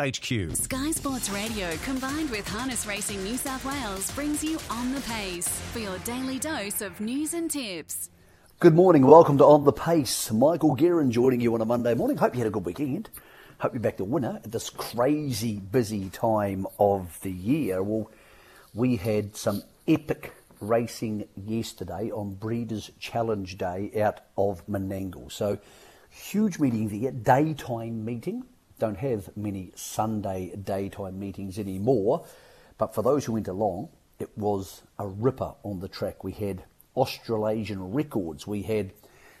HQ. Sky Sports Radio combined with Harness Racing New South Wales brings you On the Pace for your daily dose of news and tips. Good morning, welcome to On the Pace. Michael Guerin joining you on a Monday morning. Hope you had a good weekend. Hope you're back to winner at this crazy busy time of the year. Well, we had some epic racing yesterday on Breeders' Challenge Day out of Menangle. So, huge meeting there, daytime meeting don't have many Sunday daytime meetings anymore, but for those who went along, it was a ripper on the track. We had Australasian records, we had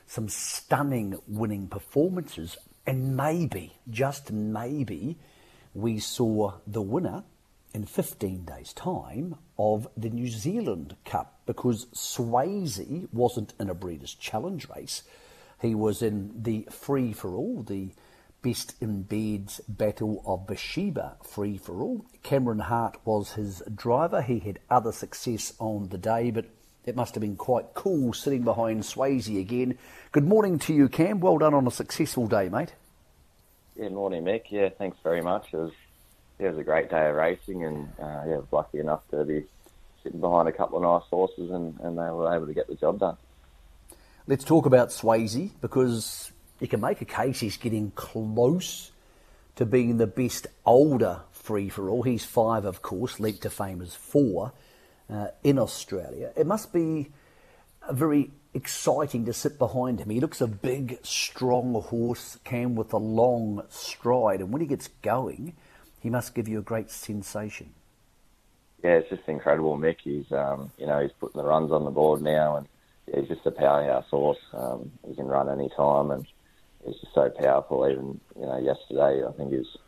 some stunning winning performances, and maybe, just maybe, we saw the winner in 15 days' time of the New Zealand Cup because Swayze wasn't in a Breeders' Challenge race. He was in the free for all, the Best in Bed's Battle of Beersheba free for all. Cameron Hart was his driver. He had other success on the day, but it must have been quite cool sitting behind Swayze again. Good morning to you, Cam. Well done on a successful day, mate. Yeah, morning, Mick. Yeah, thanks very much. It was, it was a great day of racing, and uh, yeah, I was lucky enough to be sitting behind a couple of nice horses, and, and they were able to get the job done. Let's talk about Swayze because you can make a case he's getting close to being the best older free for all. He's five, of course, Leap to Fame is four uh, in Australia. It must be very exciting to sit behind him. He looks a big, strong horse, Cam, with a long stride, and when he gets going, he must give you a great sensation. Yeah, it's just incredible, Mick. He's, um, you know, he's putting the runs on the board now, and yeah, he's just a powerhouse horse. Um, he can run any time, and he's just so powerful. Even you know yesterday, I think he was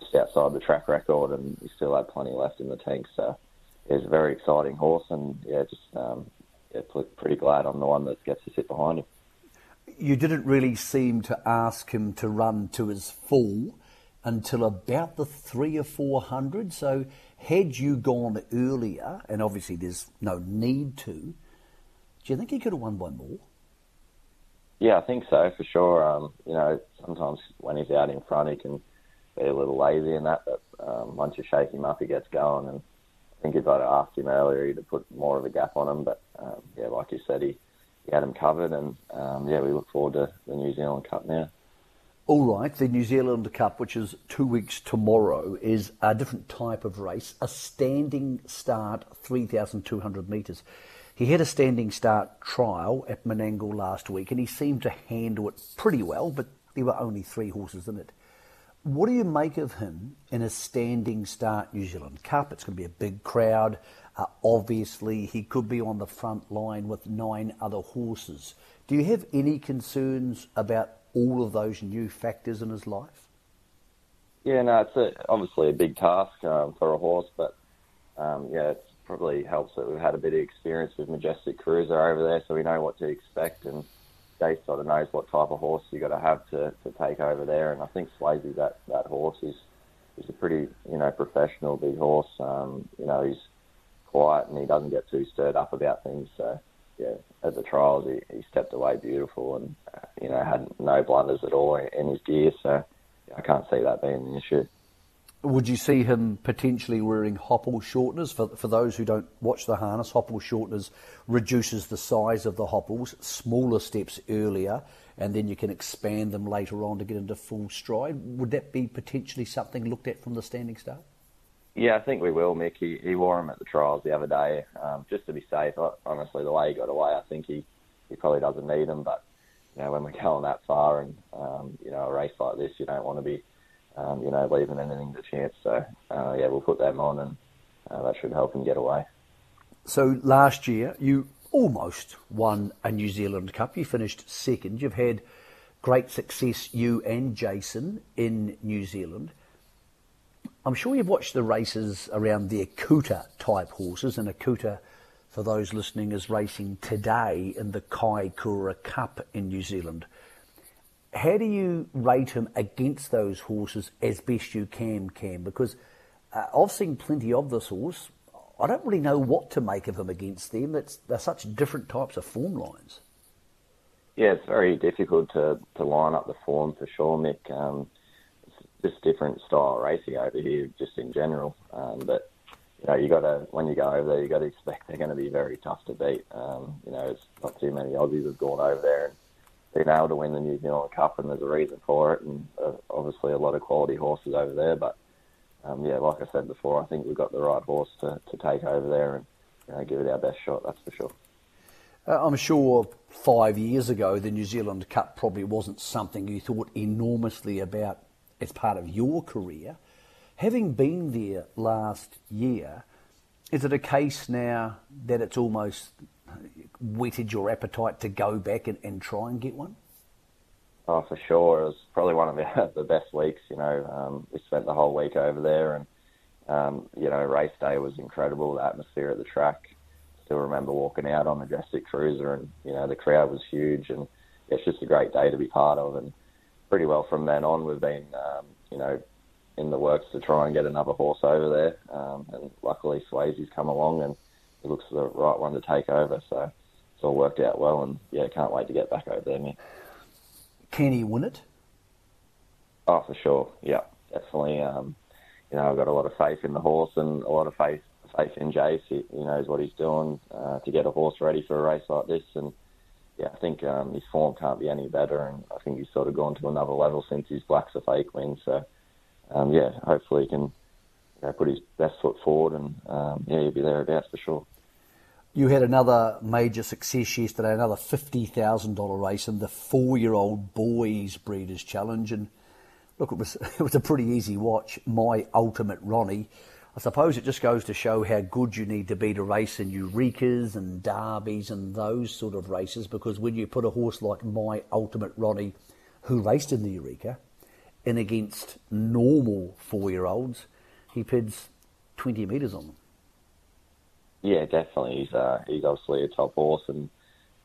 just outside the track record, and he still had plenty left in the tank. So he's a very exciting horse, and yeah, just um, yeah, pretty glad I'm the one that gets to sit behind him. You didn't really seem to ask him to run to his full until about the three or four hundred. So had you gone earlier, and obviously there's no need to, do you think he could have won by more? Yeah, I think so for sure. Um, you know, sometimes when he's out in front, he can be a little lazy in that, but um, once you shake him up, he gets going. And I think if I'd asked him earlier, he'd have put more of a gap on him. But um, yeah, like you said, he, he had him covered, and um, yeah, we look forward to the New Zealand Cup now. All right, the New Zealand Cup, which is two weeks tomorrow, is a different type of race, a standing start, 3,200 metres. He had a standing start trial at Menangle last week and he seemed to handle it pretty well, but there were only three horses in it. What do you make of him in a standing start New Zealand Cup? It's going to be a big crowd. Uh, obviously, he could be on the front line with nine other horses. Do you have any concerns about all of those new factors in his life? Yeah, no, it's a, obviously a big task um, for a horse, but um, yeah, it's probably helps that we've had a bit of experience with Majestic Cruiser over there, so we know what to expect. And Jay sort of knows what type of horse you got to have to, take over there. And I think Swayze, that that horse is is a pretty you know professional big horse. Um, you know he's quiet and he doesn't get too stirred up about things. So yeah, at the trials he, he stepped away beautiful and uh, you know had no blunders at all in his gear. So yeah, I can't see that being an issue. Would you see him potentially wearing hopple shorteners? For, for those who don't watch the harness, hopple shorteners reduces the size of the hopples, smaller steps earlier, and then you can expand them later on to get into full stride. Would that be potentially something looked at from the standing start? Yeah, I think we will, Mick. He, he wore them at the trials the other day um, just to be safe. Honestly, the way he got away, I think he, he probably doesn't need them. But you know, when we're going that far and um, you know a race like this, you don't want to be um, you know, leaving anything to chance. So, uh, yeah, we'll put them on and uh, that should help him get away. So last year, you almost won a New Zealand Cup. You finished second. You've had great success, you and Jason, in New Zealand. I'm sure you've watched the races around the Akuta type horses, and Akuta, for those listening, is racing today in the Kaikoura Cup in New Zealand how do you rate him against those horses as best you can, Cam? Because uh, I've seen plenty of this horse. I don't really know what to make of him against them. It's, they're such different types of form lines. Yeah, it's very difficult to, to line up the form for sure, Mick. Um, just different style racing over here, just in general. Um, but you know, you got to when you go over there, you got to expect they're going to be very tough to beat. Um, you know, it's not too many Aussies have gone over there and been able to win the New Zealand Cup, and there's a reason for it. And uh, obviously, a lot of quality horses over there. But um, yeah, like I said before, I think we've got the right horse to, to take over there and you know, give it our best shot. That's for sure. Uh, I'm sure five years ago, the New Zealand Cup probably wasn't something you thought enormously about as part of your career. Having been there last year, is it a case now that it's almost whetted your appetite to go back and, and try and get one? Oh, for sure. It was probably one of the, the best weeks. You know, um, we spent the whole week over there, and um, you know, race day was incredible. The atmosphere at the track. Still remember walking out on Majestic Cruiser, and you know, the crowd was huge, and it's just a great day to be part of. And pretty well from then on, we've been, um, you know, in the works to try and get another horse over there. Um, and luckily, Swayze's come along, and it looks the right one to take over. So it's all worked out well, and yeah, can't wait to get back over there, man. Can he win it? Oh, for sure. Yeah, definitely. Um, you know, I've got a lot of faith in the horse and a lot of faith faith in Jace. He, he knows what he's doing uh, to get a horse ready for a race like this, and yeah, I think um, his form can't be any better, and I think he's sort of gone to another level since his Black's a Fake win. So, um, yeah, hopefully he can you know, put his best foot forward, and um, yeah, he'll be thereabouts for sure. You had another major success yesterday, another $50,000 race in the four year old boys Breeders' Challenge. And look, it was, it was a pretty easy watch. My ultimate Ronnie. I suppose it just goes to show how good you need to be to race in Eurekas and Derbies and those sort of races because when you put a horse like My Ultimate Ronnie, who raced in the Eureka, in against normal four year olds, he pids 20 metres on them. Yeah, definitely. He's uh, he's obviously a top horse, and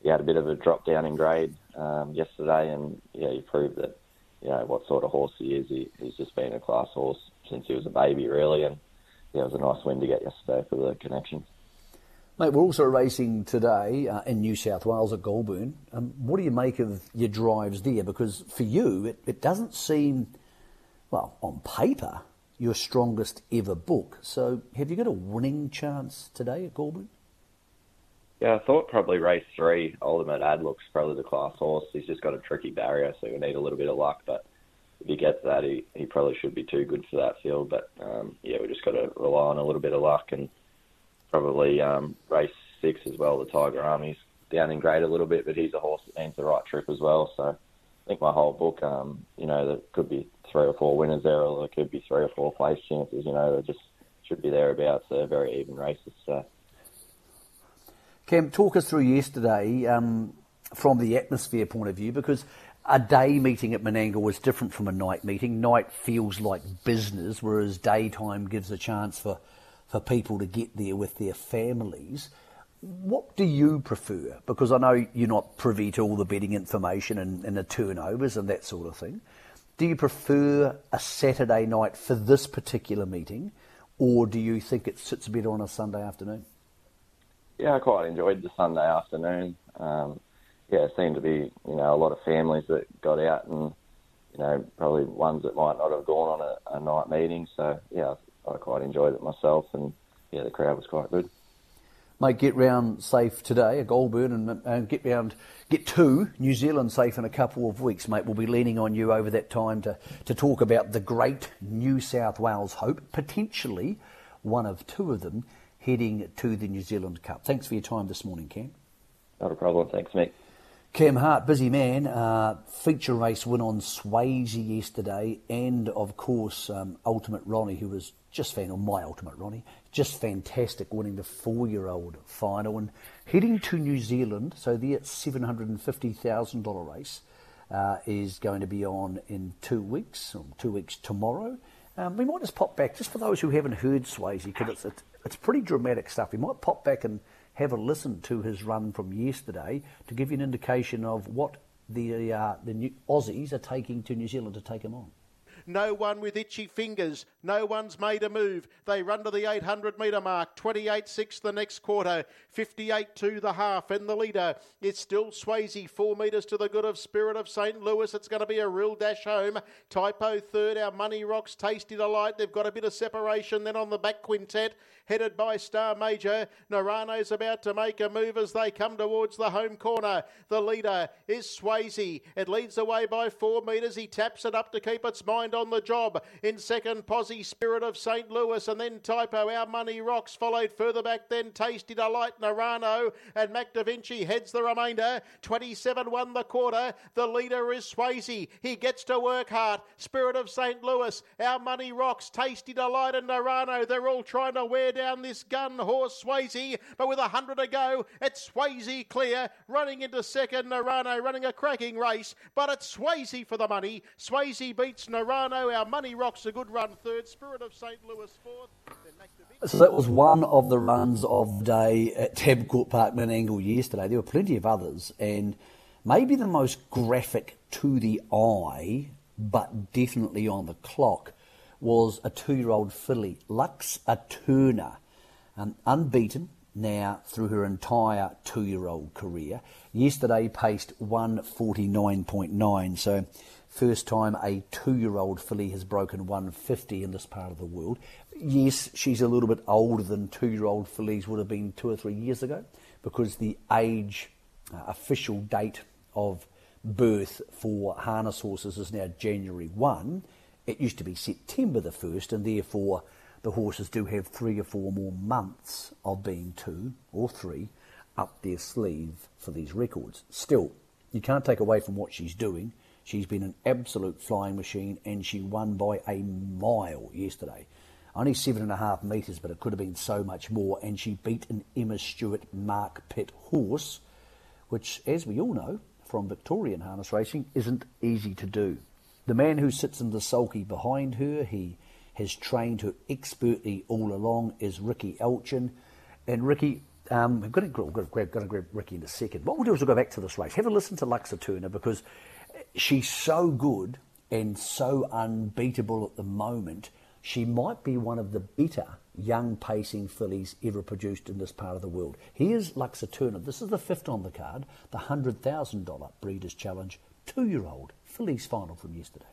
he had a bit of a drop down in grade um, yesterday, and yeah, he proved that you know what sort of horse he is. He, he's just been a class horse since he was a baby, really, and yeah, it was a nice win to get yesterday for the connection. Mate, we're also racing today uh, in New South Wales at Goulburn. Um, what do you make of your drives there? Because for you, it, it doesn't seem, well, on paper, your strongest ever book. So have you got a winning chance today at Goulburn? Yeah, I thought probably race three, Ultimate Ad looks probably the class horse. He's just got a tricky barrier, so he'll need a little bit of luck. But if he gets that, he, he probably should be too good for that field. But um, yeah, we just got to rely on a little bit of luck and probably um, race six as well. The Tiger Army's down in grade a little bit, but he's a horse that needs the right trip as well. So I think my whole book, um, you know, that could be three or four winners there, or there could be three or four place chances. You know, they just should be thereabouts. They're very even races. So. Cam, talk us through yesterday um, from the atmosphere point of view, because a day meeting at Menangle was different from a night meeting. Night feels like business, whereas daytime gives a chance for, for people to get there with their families. What do you prefer? Because I know you're not privy to all the betting information and, and the turnovers and that sort of thing. Do you prefer a Saturday night for this particular meeting, or do you think it sits better on a Sunday afternoon? Yeah, I quite enjoyed the Sunday afternoon. Um, yeah, it seemed to be you know a lot of families that got out, and you know probably ones that might not have gone on a, a night meeting. So yeah, I quite enjoyed it myself, and yeah, the crowd was quite good mate, get round safe today at Goulburn and, and get round, get to New Zealand safe in a couple of weeks, mate. We'll be leaning on you over that time to, to talk about the great New South Wales hope, potentially one of two of them heading to the New Zealand Cup. Thanks for your time this morning, Cam. Not a problem. Thanks, mate. Cam Hart, busy man, uh, feature race win on Swayze yesterday, and of course, um, Ultimate Ronnie, who was just fan, my Ultimate Ronnie, just fantastic, winning the four-year-old final and heading to New Zealand. So the seven hundred and fifty thousand dollar race uh, is going to be on in two weeks, two weeks tomorrow. Um, we might just pop back, just for those who haven't heard Swayze, because it's, it's, it's pretty dramatic stuff. We might pop back and have a listen to his run from yesterday to give you an indication of what the uh, the new Aussies are taking to New Zealand to take him on. No one with itchy fingers. No one's made a move. They run to the 800 metre mark. 28 6 the next quarter. 58 2 the half. And the leader is still Swayze. Four metres to the good of Spirit of St. Louis. It's going to be a real dash home. Typo third. Our Money Rocks Tasty Delight. They've got a bit of separation. Then on the back quintet, headed by Star Major. Narano's about to make a move as they come towards the home corner. The leader is Swayze. It leads away by four metres. He taps it up to keep its mind on the job. In second, Posse Spirit of St. Louis, and then Typo, Our Money Rocks, followed further back then Tasty Delight, Narano, and Mac Da Vinci heads the remainder. 27 won the quarter. The leader is Swayze. He gets to work hard. Spirit of St. Louis, Our Money Rocks, Tasty Delight, and Narano. They're all trying to wear down this gun horse Swayze, but with a hundred to go, it's Swayze clear, running into second. Narano running a cracking race, but it's Swayze for the money. Swayze beats Narano. Our money rocks a good run third. Spirit of St. Louis fourth. So that was one of the runs of the day at Tabcorp Park Menangle yesterday. There were plenty of others, and maybe the most graphic to the eye, but definitely on the clock, was a two-year-old filly, Lux Eterna, um, unbeaten now through her entire two-year-old career. Yesterday paced 149.9, so first time a two-year-old filly has broken 150 in this part of the world. Yes, she's a little bit older than two-year-old fillies would have been two or three years ago, because the age uh, official date of birth for harness horses is now January 1. It used to be September the 1st, and therefore the horses do have three or four more months of being two or three up their sleeve for these records. Still, you can't take away from what she's doing. She's been an absolute flying machine and she won by a mile yesterday. Only seven and a half metres, but it could have been so much more. And she beat an Emma Stewart Mark Pitt horse, which, as we all know from Victorian harness racing, isn't easy to do. The man who sits in the sulky behind her, he has trained her expertly all along, is Ricky Alchin. And Ricky, um, we've got to, to grab, got to grab Ricky in a second. What we'll do is we'll go back to this race. Have a listen to Lux Eterna because she's so good and so unbeatable at the moment. She might be one of the better young pacing fillies ever produced in this part of the world. Here's Lux Eterna. This is the fifth on the card, the $100,000 Breeders' Challenge, two year old fillies final from yesterday.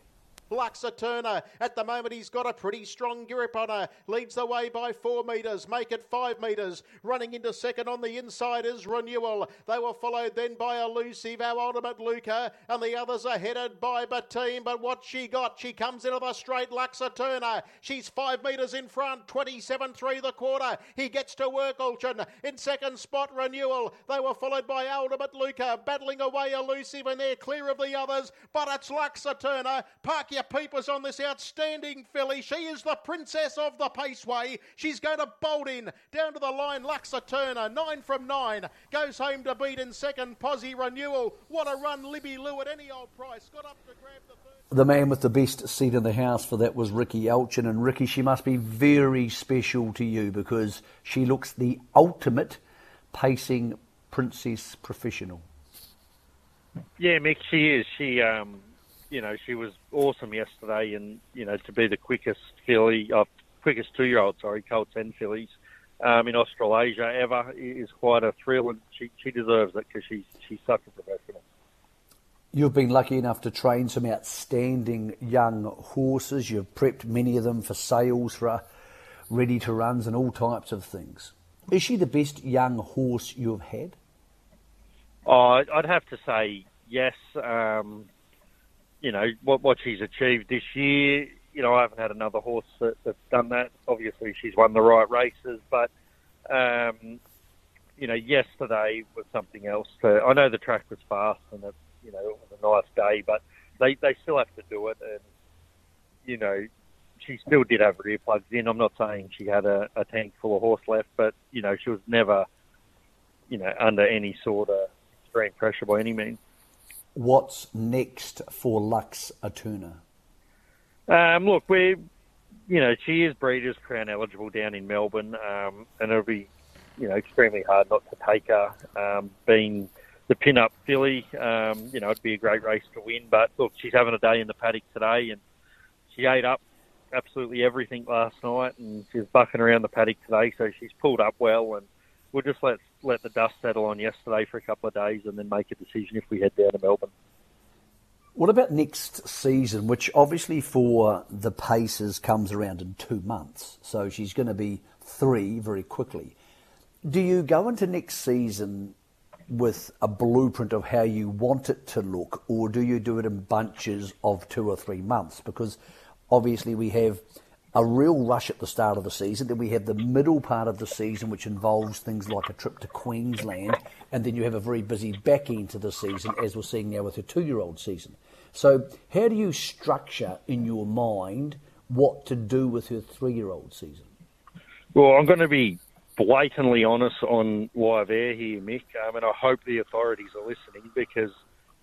Lux Eterna. At the moment, he's got a pretty strong grip on her. Leads the way by four metres. Make it five metres. Running into second on the inside is Renewal. They were followed then by Elusive, our ultimate Luca, and the others are headed by Bateem. But what she got, she comes into the straight. Lux Eterna. She's five metres in front. 27 3 the quarter. He gets to work, Alchin. In second spot, Renewal. They were followed by ultimate Luca, battling away Elusive, and they're clear of the others. But it's Lux Eterna. Park your peepers on this outstanding filly. She is the princess of the Paceway. She's going to bolt in down to the line. Lux Eterna, nine from nine, goes home to beat in second. Posse Renewal. What a run, Libby Lou at any old price. Got up to grab the. The man with the best seat in the house for that was Ricky Alchin. And Ricky, she must be very special to you because she looks the ultimate pacing princess professional. Yeah, Mick, she is. She um, you know, she was awesome yesterday, and you know, to be the quickest filly, uh, quickest two-year-old, sorry, colts and fillies um, in Australasia ever is quite a thrill, and she she deserves it because she's she's such a professional. You've been lucky enough to train some outstanding young horses. You've prepped many of them for sales, for ready to runs, and all types of things. Is she the best young horse you've had? Oh, I'd have to say yes. Um, you know what what she's achieved this year. You know, I haven't had another horse that, that's done that. Obviously, she's won the right races, but um, you know, yesterday was something else. To, I know the track was fast and it, you know it was a nice day, but they they still have to do it, and you know, she still did have her earplugs in. I'm not saying she had a, a tank full of horse left, but you know, she was never, you know, under any sort of extreme pressure by any means what's next for Lux Eterna? Um, look, we're, you know, she is Breeders' Crown eligible down in Melbourne, um, and it'll be, you know, extremely hard not to take her. Um, being the pin-up filly, um, you know, it'd be a great race to win. But look, she's having a day in the paddock today, and she ate up absolutely everything last night, and she's bucking around the paddock today. So she's pulled up well, and we'll just let let the dust settle on yesterday for a couple of days, and then make a decision if we head down to Melbourne. What about next season, which obviously for the paces comes around in two months? So she's going to be three very quickly. Do you go into next season with a blueprint of how you want it to look, or do you do it in bunches of two or three months? Because obviously we have a real rush at the start of the season, then we have the middle part of the season, which involves things like a trip to Queensland, and then you have a very busy back end to the season, as we're seeing now with her two year old season. So, how do you structure in your mind what to do with her three year old season? Well, I'm going to be blatantly honest on why air here, Mick, um, and I hope the authorities are listening because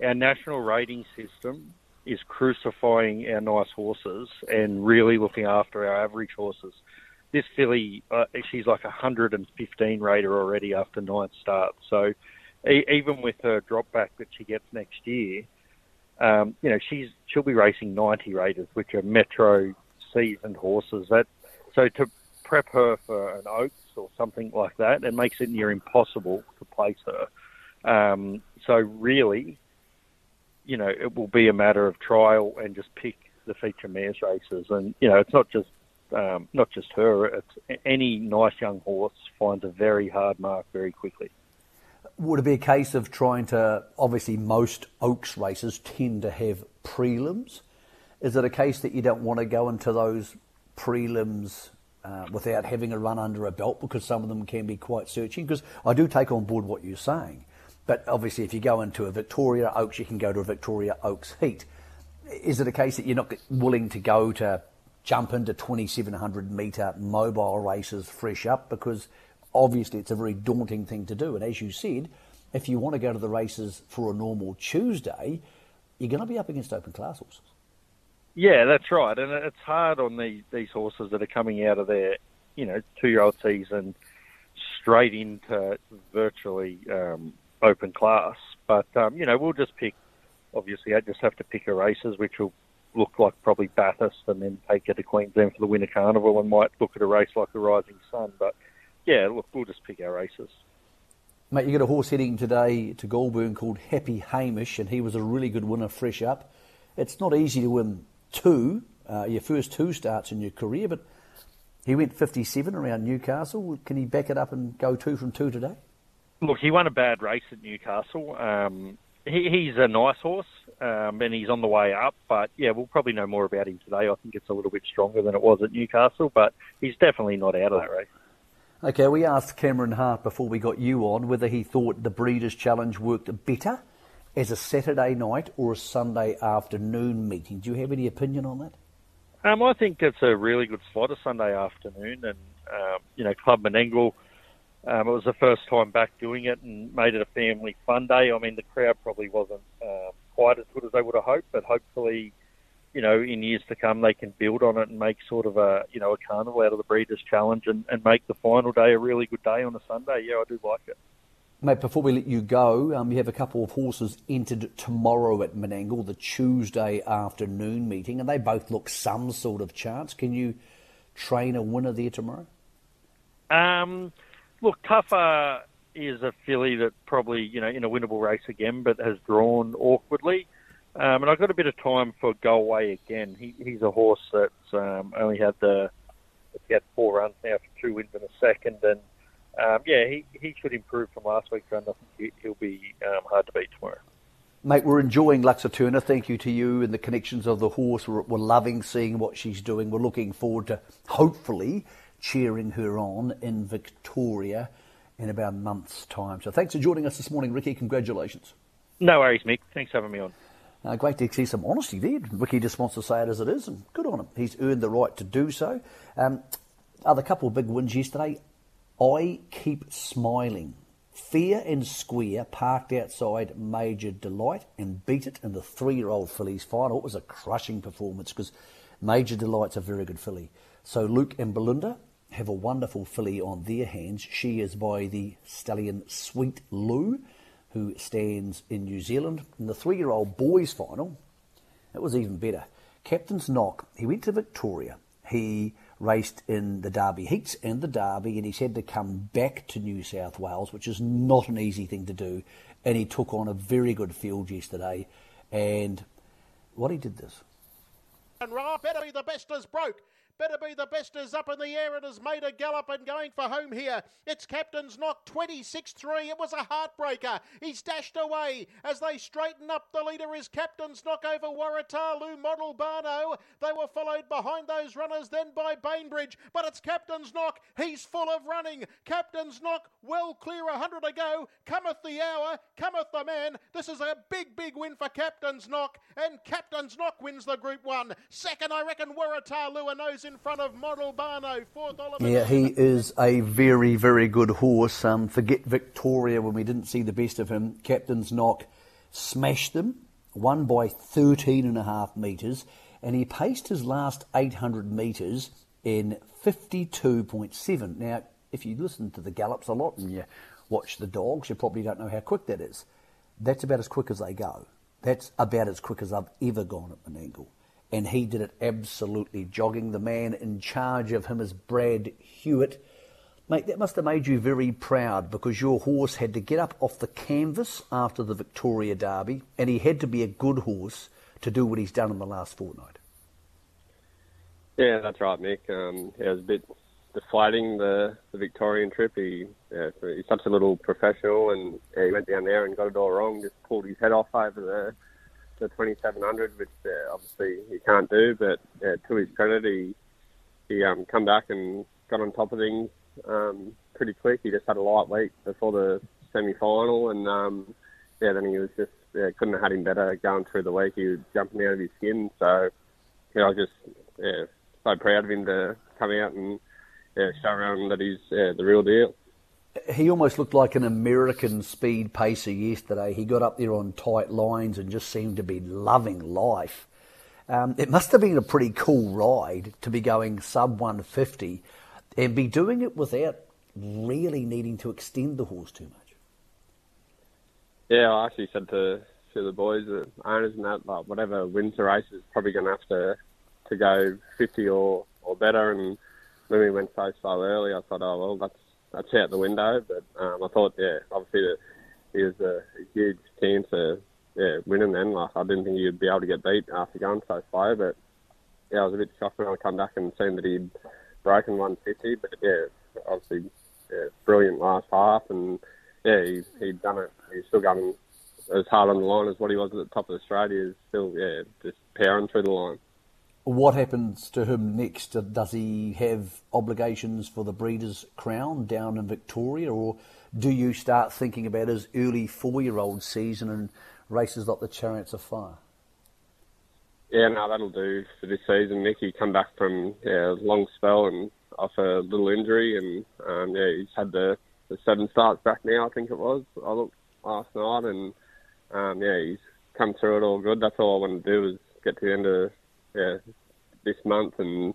our national rating system is crucifying our nice horses and really looking after our average horses. This filly, uh, she's like a 115 rater already after nine starts. So e- even with her drop back that she gets next year, um, you know, she's she'll be racing 90 raters, which are metro seasoned horses. That so to prep her for an Oaks or something like that, it makes it near impossible to place her. Um, so really, you know, it will be a matter of trial and just pick the feature mares races. And you know, it's not just um, not just her. It's any nice young horse finds a very hard mark very quickly. Would it be a case of trying to? Obviously, most Oaks races tend to have prelims. Is it a case that you don't want to go into those prelims uh, without having a run under a belt because some of them can be quite searching? Because I do take on board what you're saying. But obviously, if you go into a Victoria Oaks, you can go to a Victoria Oaks heat. Is it a case that you're not willing to go to jump into 2,700 metre mobile races fresh up? Because obviously, it's a very daunting thing to do. And as you said, if you want to go to the races for a normal Tuesday, you're going to be up against open class horses. Yeah, that's right, and it's hard on these these horses that are coming out of their, you know, two year old season straight into virtually um, open class. But um, you know, we'll just pick. Obviously, I just have to pick her races, which will look like probably Bathurst, and then take her to Queensland for the Winter Carnival, and might look at a race like the Rising Sun. But yeah, look, we'll just pick our races. Mate, you got a horse heading today to Goulburn called Happy Hamish, and he was a really good winner fresh up. It's not easy to win two, uh, your first two starts in your career, but he went 57 around Newcastle. Can he back it up and go two from two today? Look, he won a bad race at Newcastle. Um, he, he's a nice horse, um, and he's on the way up. But yeah, we'll probably know more about him today. I think it's a little bit stronger than it was at Newcastle, but he's definitely not out of that race. Okay, we asked Cameron Hart before we got you on whether he thought the Breeders' Challenge worked better as a Saturday night or a Sunday afternoon meeting. Do you have any opinion on that? Um, I think it's a really good slot, a Sunday afternoon, and um, you know, Club Menangle um, it was the first time back doing it and made it a family fun day. I mean, the crowd probably wasn't um, quite as good as they would have hoped, but hopefully, you know, in years to come, they can build on it and make sort of a, you know, a carnival out of the Breeders' Challenge and, and make the final day a really good day on a Sunday. Yeah, I do like it. Mate, before we let you go, um, you have a couple of horses entered tomorrow at Menangle, the Tuesday afternoon meeting, and they both look some sort of chance. Can you train a winner there tomorrow? Um, Look, Tougher is a filly that probably, you know, in a winnable race again, but has drawn awkwardly. Um, and I've got a bit of time for Galway again. He, he's a horse that's um, only had the he had four runs now for two wins and a second, and um, yeah, he, he should improve from last week's run. I think he'll be um, hard to beat tomorrow. Mate, we're enjoying Lux Eterna. Thank you to you and the connections of the horse. We're, we're loving seeing what she's doing. We're looking forward to hopefully cheering her on in Victoria in about a month's time. So thanks for joining us this morning, Ricky. Congratulations. No worries, Mick. Thanks for having me on. Uh, great to see some honesty there. Ricky just wants to say it as it is, and good on him. He's earned the right to do so. Um, other couple of big wins yesterday. I keep smiling. Fear and Square parked outside Major Delight and beat it in the three-year-old fillies final. It was a crushing performance because Major Delight's a very good filly. So Luke and Belinda have a wonderful filly on their hands. She is by the stallion Sweet Lou, who stands in New Zealand. In the three year old boys final, it was even better. Captain's Knock, he went to Victoria. He raced in the Derby Heats and the Derby, and he's had to come back to New South Wales, which is not an easy thing to do. And he took on a very good field yesterday. And what he did this. And Ra better be the best as broke. Better be the best is up in the air and has made a gallop and going for home here. It's Captain's Knock 26 3. It was a heartbreaker. He's dashed away as they straighten up. The leader is Captain's Knock over Waratahlu Model Barno. They were followed behind those runners then by Bainbridge. But it's Captain's Knock. He's full of running. Captain's Knock well clear 100 ago. Cometh the hour. Cometh the man. This is a big, big win for Captain's Knock. And Captain's Knock wins the Group 1. Second, I reckon Waratahlu and those in front of Model Barno. Yeah, he is a very, very good horse. Um, forget Victoria when we didn't see the best of him. Captain's Knock smashed them, won by 13 and a half metres, and he paced his last 800 metres in 52.7. Now, if you listen to the gallops a lot and you watch the dogs, you probably don't know how quick that is. That's about as quick as they go. That's about as quick as I've ever gone at Menangle and he did it absolutely jogging. The man in charge of him is Brad Hewitt. Mate, that must have made you very proud because your horse had to get up off the canvas after the Victoria Derby, and he had to be a good horse to do what he's done in the last fortnight. Yeah, that's right, Mick. Um, it was a bit deflating the, the Victorian trip. He yeah, he's such a little professional, and yeah, he went down there and got it all wrong. Just pulled his head off over the the 2700, which uh, obviously he can't do. But uh, to his credit, he he um, come back and got on top of things um, pretty quick. He just had a light week before the semi-final, and um, yeah, then he was just yeah, couldn't have had him better going through the week. He was jumping out of his skin. So yeah, I was just yeah, so proud of him to come out and yeah, show around that he's yeah, the real deal he almost looked like an American speed pacer yesterday. He got up there on tight lines and just seemed to be loving life. Um, it must have been a pretty cool ride to be going sub 150 and be doing it without really needing to extend the horse too much. Yeah, I actually said to, to the boys, the owners and that, like, whatever wins the race is probably going to have to to go 50 or, or better. And when we went so slow early, I thought, oh, well, that's that's out the window. But um, I thought, yeah, obviously the, he was a, huge team to yeah winning. Then like I didn't think he'd be able to get beat after going so slow. But yeah, I was a bit shocked when I come back and seen that he'd broken 150. But yeah, obviously yeah, brilliant last half, and yeah, he, he'd done it. He's still going as hard on the line as what he was at the top of Australia. Is still yeah, just powering through the line what happens to him next? Does he have obligations for the Breeders' Crown down in Victoria, or do you start thinking about his early four-year-old season and races like the Chariots of Fire? Yeah, no, that'll do for this season. Nicky come back from yeah, a long spell and off a little injury, and um, yeah, he's had the, the seven starts back now. I think it was. I looked last night, and um, yeah, he's come through it all good. That's all I want to do is get to the end of yeah, this month and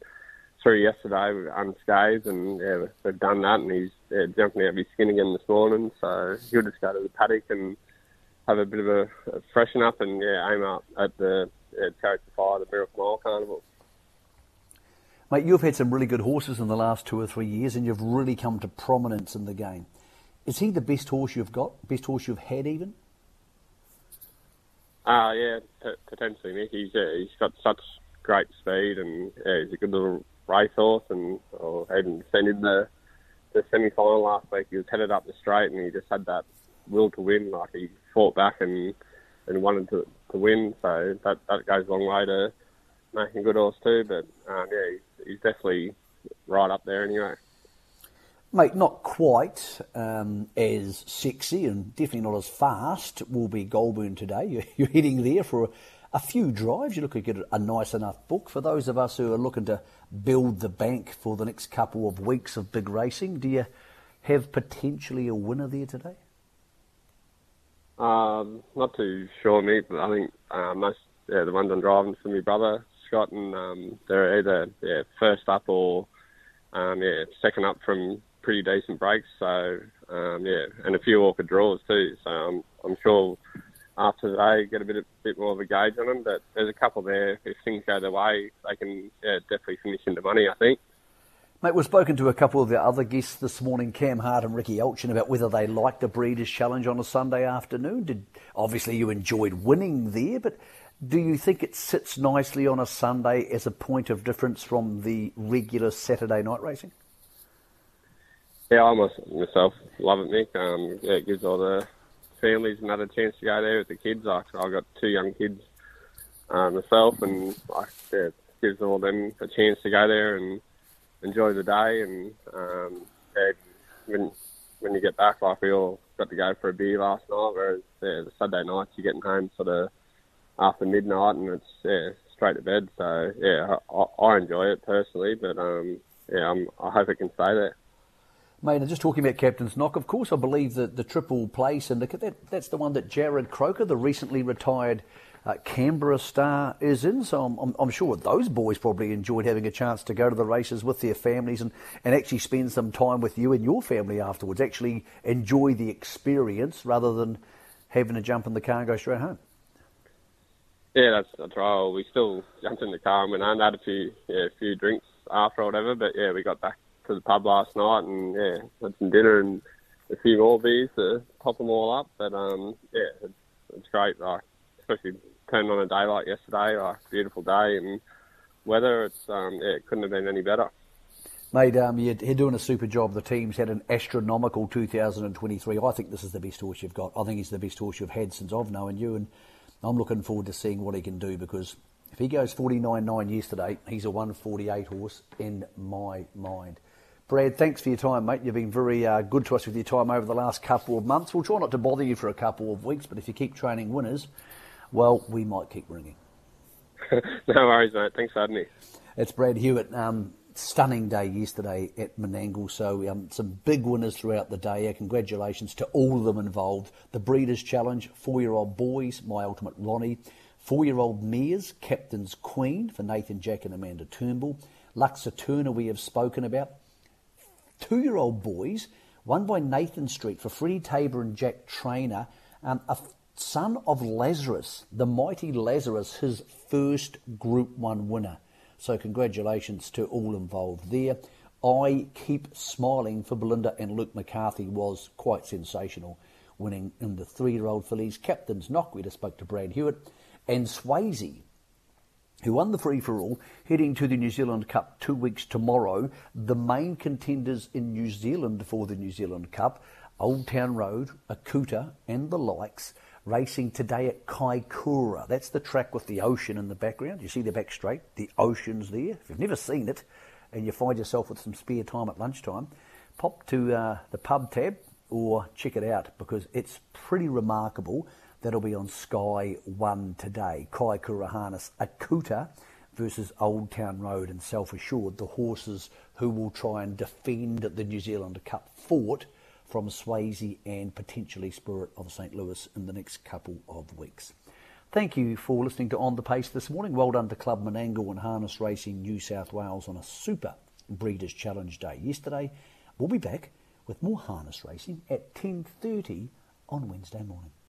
through yesterday unscathed, and yeah, they've done that, and he's yeah, jumping out of his skin again this morning. So he'll just go to the paddock and have a bit of a, a freshen up, and yeah, aim up at the Chariots of Fire, the Miracle Mile Carnival. Mate, you've had some really good horses in the last two or three years, and you've really come to prominence in the game. Is he the best horse you've got? Best horse you've had, even? Ah, uh, yeah, p- potentially, Nick. He's uh, he's got such great speed and yeah, he's a good little racehorse. And oh, even seen in the the semi final last week, he was headed up the straight and he just had that will to win. Like he fought back and and wanted to to win. So that that goes a long way to making good horse too. But um, yeah, he's, he's definitely right up there anyway. Mate, not quite um, as sexy and definitely not as fast will be Goulburn today. You're, you're heading there for a few drives. You look at get a nice enough book for those of us who are looking to build the bank for the next couple of weeks of big racing. Do you have potentially a winner there today? Um, not too sure, mate. But I think uh, most yeah, the ones I'm driving for my brother Scott, and um, they're either yeah first up or um, yeah second up from pretty decent breaks. So um, yeah, and a few awkward draws too. So I'm I'm sure after today, get a bit, a bit more of a gauge on them. But there's a couple there. If things go their way, they can yeah, definitely finish into money, I think. Mate, we've spoken to a couple of the other guests this morning, Cam Hart and Ricky Alchin, about whether they liked the Breeders' Challenge on a Sunday afternoon. Did obviously you enjoyed winning there, but do you think it sits nicely on a Sunday as a point of difference from the regular Saturday night racing? Yeah, I myself love it, Nick. Um, yeah, it gives all the families another chance to go there with the kids. Like, I've got two young kids uh, myself, and like, yeah, it gives all them a chance to go there and enjoy the day. And um, yeah, when when you get back, like we all got to go for a beer last night, whereas yeah, the Sunday nights you're getting home sort of after midnight, and it's yeah straight to bed. So yeah, I, I enjoy it personally, but um, yeah, I'm, I hope it can stay there. Mate, just talking about Captain's Knock, of course, I believe that the Triple Play Syndicate, that, that's the one that Jarrod Croker, the recently retired uh, Canberra star is in. So I'm, I'm, I'm, sure those boys probably enjoyed having a chance to go to the races with their families and, and actually spend some time with you and your family afterwards. Actually enjoy the experience rather than having to jump in the car and go straight home. Yeah, that's that's right. We still jumped in the car and went home, had a few yeah, a few drinks after or whatever. But yeah, we got back to the pub last night and yeah, had some dinner and a few more beers to top them all up. But um, yeah, it's, it's great. Like especially turning on a day like yesterday, like beautiful day and weather. It's um, yeah, it couldn't have been any better. Mate, um, you're, you're, doing a super job. The team's had an astronomical 2023. I think this is the best horse you've got. I think he's the best horse you've had since I've known you, and I'm looking forward to seeing what he can do because if he goes 49.9 yesterday, he's a 148 horse in my mind. Brad, thanks for your time, mate. You've been very uh, good to us with your time over the last couple of months. We'll try not to bother you for a couple of weeks, but if you keep training winners, well, we might keep ringing. no worries, mate. Thanks for having me. It's Brad Hewitt. Um, stunning day yesterday at Menangle. So um, some big winners throughout the day. Congratulations to all of them involved. The Breeders' Challenge, four-year-old boys, my ultimate Ronnie. Four-year-old mares, Captain's Queen for Nathan Jack and Amanda Turnbull. Lux Eterna we have spoken about. Two-year-old boys, one by Nathan Street for Freddie Tabor and Jack Trainer. Um, a son of Lazarus, the mighty Lazarus, his first Group 1 winner. So, congratulations to all involved there. I Keep Smiling for Belinda and Luke McCarthy was quite sensational, winning in the three year old fillies. Captain's Knock, we just spoke to Brad Hewitt, and Swayze, who won the free for all, heading to the New Zealand Cup two weeks tomorrow. The main contenders in New Zealand for the New Zealand Cup Old Town Road, Akuta, and the likes racing today at Kaikoura. That's the track with the ocean in the background. You see the back straight, the ocean's there. If you've never seen it and you find yourself with some spare time at lunchtime, pop to uh, the pub tab or check it out because it's pretty remarkable. That'll be on Sky 1 today. Kaikoura Harness Akuta versus Old Town Road and Self Assured, the horses who will try and defend the New Zealand Cup fort from Swayze and potentially Spirit of St. Louis in the next couple of weeks. Thank you for listening to On the Pace this morning. Well done to Club Menangle and Harness Racing New South Wales on a super Breeders' Challenge Day yesterday. We'll be back with more harness racing at 10.30 on Wednesday morning.